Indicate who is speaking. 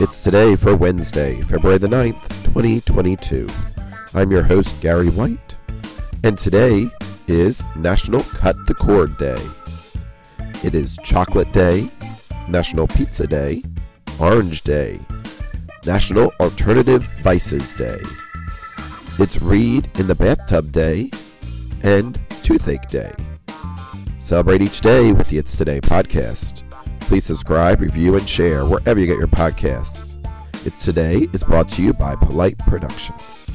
Speaker 1: It's today for Wednesday, February the 9th, 2022. I'm your host, Gary White, and today is National Cut the Cord Day. It is Chocolate Day, National Pizza Day, Orange Day, National Alternative Vices Day. It's Read in the Bathtub Day and Toothache Day. Celebrate each day with the It's Today podcast. Please subscribe, review, and share wherever you get your podcasts. It's Today is brought to you by Polite Productions.